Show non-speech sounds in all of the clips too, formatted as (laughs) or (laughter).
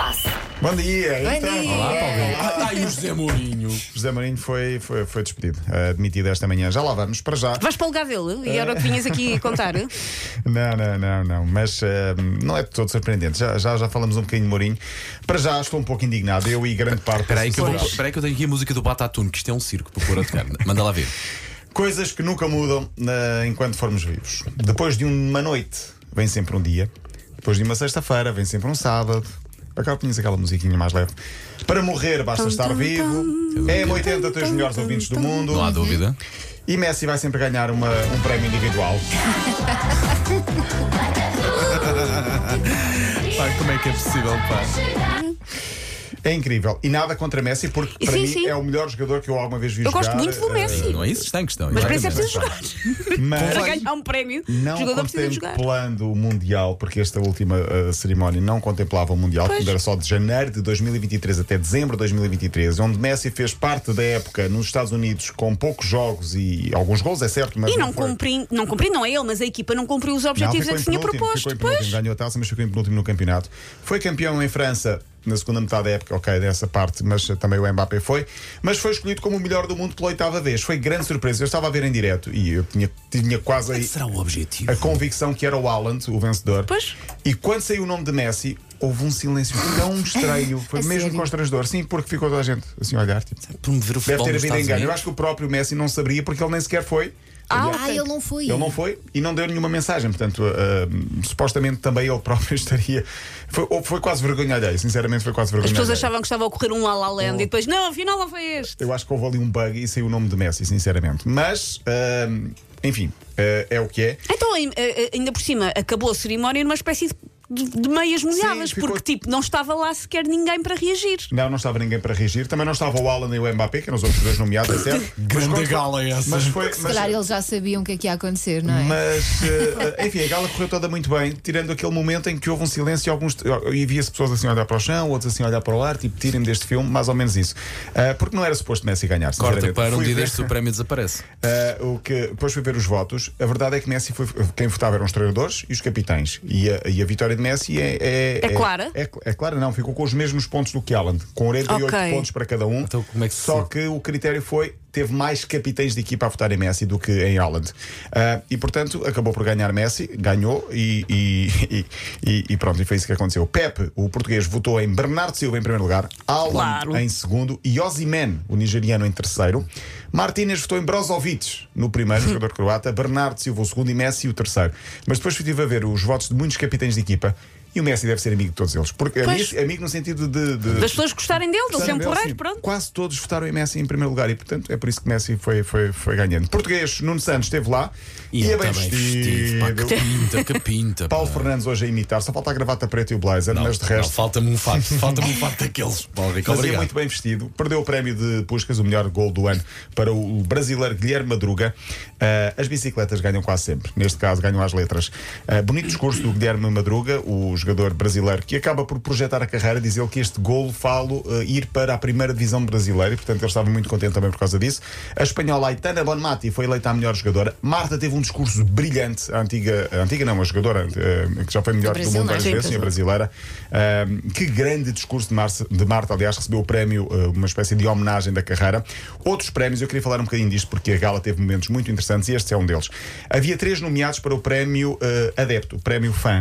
passe. Bom dia. Bom então. dia. Olá, Paulinho. Ah, e o José Mourinho. José Marinho foi, foi, foi despedido, admitido esta manhã. Já lá vamos, para já. Vais para o lugar dele e era o que vinhas aqui contar. (laughs) Não, não, não, não. Mas eh, não é de todo surpreendente. Já, já, já falamos um bocadinho de Mourinho. Para já estou um pouco indignado, eu e grande parte Espera aí, que eu, vou- espera aí que eu tenho aqui a música do Batatune, que isto é um circo para pôr a tocar. Manda lá ver. Coisas que nunca mudam eh, enquanto formos vivos. Depois de uma noite, vem sempre um dia. Depois de uma sexta-feira, vem sempre um sábado. Acaba tinhas aquela musiquinha mais leve. Para morrer, basta estar vivo. É M80, tem os melhores ouvintes do mundo. Não há dúvida. E Messi vai sempre ganhar uma- um prémio individual. (laughs) Pai, como é que é possível, pá? É incrível. E nada contra Messi, porque E para sim, mim sim. é o melhor jogador que eu alguma vez vi Eu jogar. gosto muito do eh, Messi. Não é isso que está em questão. Mas para isso é preciso jogar. Mas (laughs) Para ganhar um prémio, o não jogador precisa jogar. contemplando o Mundial, porque esta última eh, cerimónia não contemplava o Mundial, Pois. que era só de janeiro de 2023 até dezembro de 2023, onde Messi fez parte da época nos Estados Unidos com poucos jogos e alguns gols, é certo, mas E não foi- cumpri, não cumpri, não é ele, mas a equipa não cumpriu os Não, objetivos ficou a que tinha proposto. ficou em Pois. penúltimo, ganhou a taça, mas ficou em penúltimo no campeonato. Foi campeão em França na segunda metade da época, ok, dessa parte, mas também o Mbappé foi. Mas foi escolhido como o melhor do mundo pela oitava vez. Foi grande surpresa. Eu estava a ver em direto e eu tinha, tinha quase aí Será o objetivo? a convicção que era o Haaland, o vencedor. Pois. E quando saiu o nome de Messi, houve um silêncio tão estranho. (laughs) Foi mesmo sério? constrangedor. Sim, porque ficou toda a gente assim a olhar. Tipo, Promover o deve ter havido engano. Eu acho que o próprio Messi não saberia porque ele nem sequer foi. Ah, ok. ele não foi. ele não foi e não deu nenhuma mensagem, portanto, ah, supostamente também ele próprio (laughs) estaria. Foi, ou foi quase vergonha alheia, sinceramente, foi quase As vergonha pessoas alheia. achavam que estava a ocorrer um La La Land e depois, não, afinal não foi este. Eu acho que houve ali um bug e saiu o nome de Messi, sinceramente. Mas, ah, enfim, ah, é o que é. Então, ai- ainda por cima, acabou a cerimónia numa espécie de, de- de meias molhadas, ficou- porque tipo, não estava lá sequer ninguém para reagir. Não, não estava ninguém para reagir. Também não estava o Alan nem o Mbappé, que eram os outros dois nomeados, (laughs) é certo? Grande Mas quando- gala essa. Mas foi. (laughs) Se mas- calhar eles já sabiam o que é que ia acontecer, não é? Mas, eh, enfim, a gala correu toda muito bem, tirando aquele momento em que houve um silêncio e alguns. E via-se pessoas assim a olhar para o chão, outros assim a olhar para o ar, tipo, tirem-me deste filme, mais ou menos isso. Ah, porque não era suposto Messi ganhar. Corta sinceramente. para um Fui dia ver- destes o prémio desaparece. Ah, (laughs) o que, depois fui ver os votos. A verdade é que Messi foi. Quem votava eram os treinadores e os capitães. E a, e a vitória de Messi é. É, É clara? É, é clara, não. Ficou com os mesmos pontos do que Alan, com 48 Ok. pontos para cada um. Então, como é que se- Só que o critério foi. Teve mais capitães de equipa a votar em Messi do que em Haaland. Ah, e portanto acabou por ganhar Messi, ganhou e, e, e- e- e pronto, e foi isso que aconteceu. Pepe, o português, votou em Bernardo Silva em primeiro lugar, Haaland Claro. em segundo e Ozyman, o nigeriano, em terceiro. Martínez votou em Brozovic no primeiro, (laughs) jogador croata, Bernardo Silva o segundo e Messi o terceiro. Mas depois estive a ver os votos de muitos capitães de equipa e o Messi deve ser amigo de todos eles. Porque Pois. amigo, amigo no sentido de. de Das pessoas gostarem dele, ele ser um porreiro, pronto. Quase todos votaram em Messi em primeiro lugar e, portanto, é por isso que Messi foi, foi, foi ganhando. Português, Nuno Santos esteve lá e, ele é bem está vestido. Pá, que pinta, que pinta. Paulo pá. Fernandes hoje a imitar, só falta a gravata preta e o blazer, Não, mas de resto. falta-me um fato. (laughs) Falta-me um fato daqueles. Paulo Rico, Mas é muito bem vestido. Perdeu o prémio de Puscas, o melhor gol do ano, para o brasileiro Guilherme Madruga. Ah, as bicicletas ganham quase sempre. Neste caso, ganham as letras. Ah, bonito discurso do Guilherme Madruga, o jogador brasileiro, que acaba por projetar a carreira. Diz ele que este golo falo ah, ir para a primeira divisão brasileira e, portanto, ele estava muito contente também por causa disso. A espanhola Aitana Bonmati foi eleita a melhor jogadora. Marta teve um discurso brilhante. A antiga, a antiga não, a jogadora, ah, que já foi melhor Do do mundo várias vezes, sim, a brasileira. Ahm, que grande discurso de, de Marta, aliás, recebeu o prémio, ah, uma espécie de homenagem da carreira. Outros prémios, eu queria falar um bocadinho disto porque a gala teve momentos muito interessantes e este é um deles. Havia três nomeados para o prémio Adepto, o prémio Fã.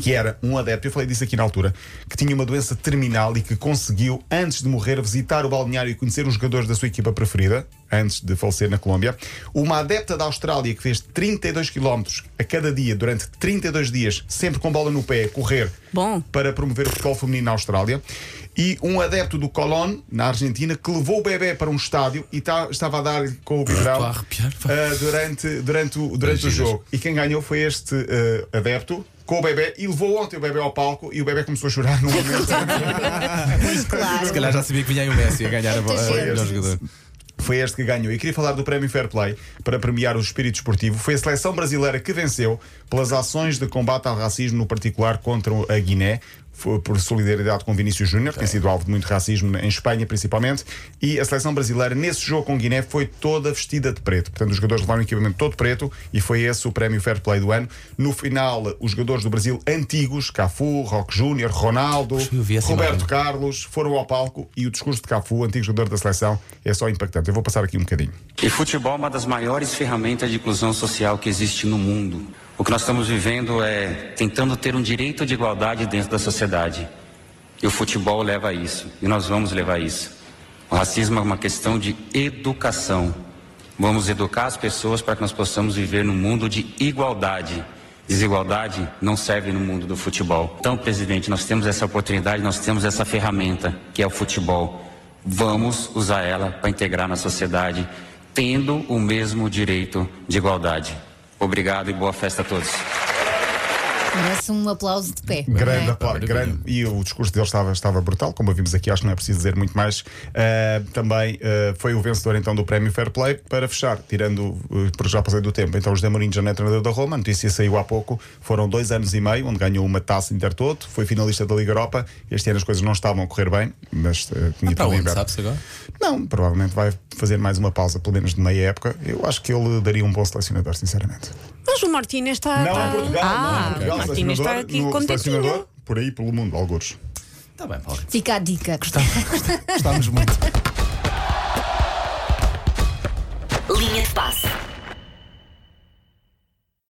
Que era um adepto, eu falei disso aqui na altura, que tinha uma doença terminal e que conseguiu, antes de morrer, visitar o balneário e conhecer os jogadores da sua equipa preferida, antes de falecer na Colômbia. Uma adepta da Austrália que fez 32 km a cada dia, durante 32 dias, sempre com bola no pé, a correr Bom. para promover o futebol feminino na Austrália. E um adepto do Colón, na Argentina, que levou o bebê para um estádio e tá- estava a dar com o biberão ah, durante, durante, o, durante o jogo. E quem ganhou foi este ah, adepto. Com o bebê e levou ontem o bebê ao palco e o bebê começou a chorar no momento. (laughs) Pois claro. Se calhar já sabia que vinha aí o Messi a ganhar a, a, Muita a melhor gente. jogador. Foi este que ganhou. E queria falar do Prémio Fair Play para premiar o espírito esportivo. Foi a seleção brasileira que venceu pelas ações de combate ao racismo, no particular contra a Guiné. Foi por solidariedade com Vinícius Júnior, que tem sido alvo de muito racismo em Espanha, principalmente. E a seleção brasileira, nesse jogo com Guiné, foi toda vestida de preto. Portanto, os jogadores levaram um equipamento todo preto e foi esse o prémio Fair Play do ano. No final, os jogadores do Brasil antigos, Cafu, Roque Júnior, Ronaldo, Roberto imagem. Carlos, foram ao palco e o discurso de Cafu, antigo jogador da seleção, é só impactante. Eu vou passar aqui um bocadinho. E futebol é uma das maiores ferramentas de inclusão social que existe no mundo. O que nós estamos vivendo é tentando ter um direito de igualdade dentro da sociedade. E o futebol leva a isso. E nós vamos levar a isso. O racismo é uma questão de educação. Vamos educar as pessoas para que nós possamos viver num mundo de igualdade. Desigualdade não serve no mundo do futebol. Então, presidente, nós temos essa oportunidade, nós temos essa ferramenta que é o futebol. Vamos usar ela para integrar na sociedade, tendo o mesmo direito de igualdade. Obrigado e boa festa a todos. Merece um aplauso de pé. não Grande, é? apla- Maravilha. grande. E o discurso dele estava, estava brutal, como vimos aqui, acho que não é preciso dizer muito mais. Uh, também uh, foi o vencedor então do Prémio Fair Play para fechar, tirando, uh, porque já passei do tempo. Então, José Mourinho já não é treinador da Roma, a notícia saiu há pouco. Foram dois anos e meio, onde ganhou uma taça Intertoto, foi finalista da Liga Europa. Este ano as coisas não estavam a correr bem, mas uh, tinha Para onde, aberto. sabe-se agora? Não, provavelmente vai fazer mais uma pausa, pelo menos de meia época. Eu acho que ele daria um bom selecionador, sinceramente. Mas o Martínez está. Não está- em Portugal, ah, não em Portugal. o Martínez está aqui no- por aí pelo mundo, algures. Está bem, Paulo. Fica a dica. (laughs) Gostávamos muito. Linha de passe.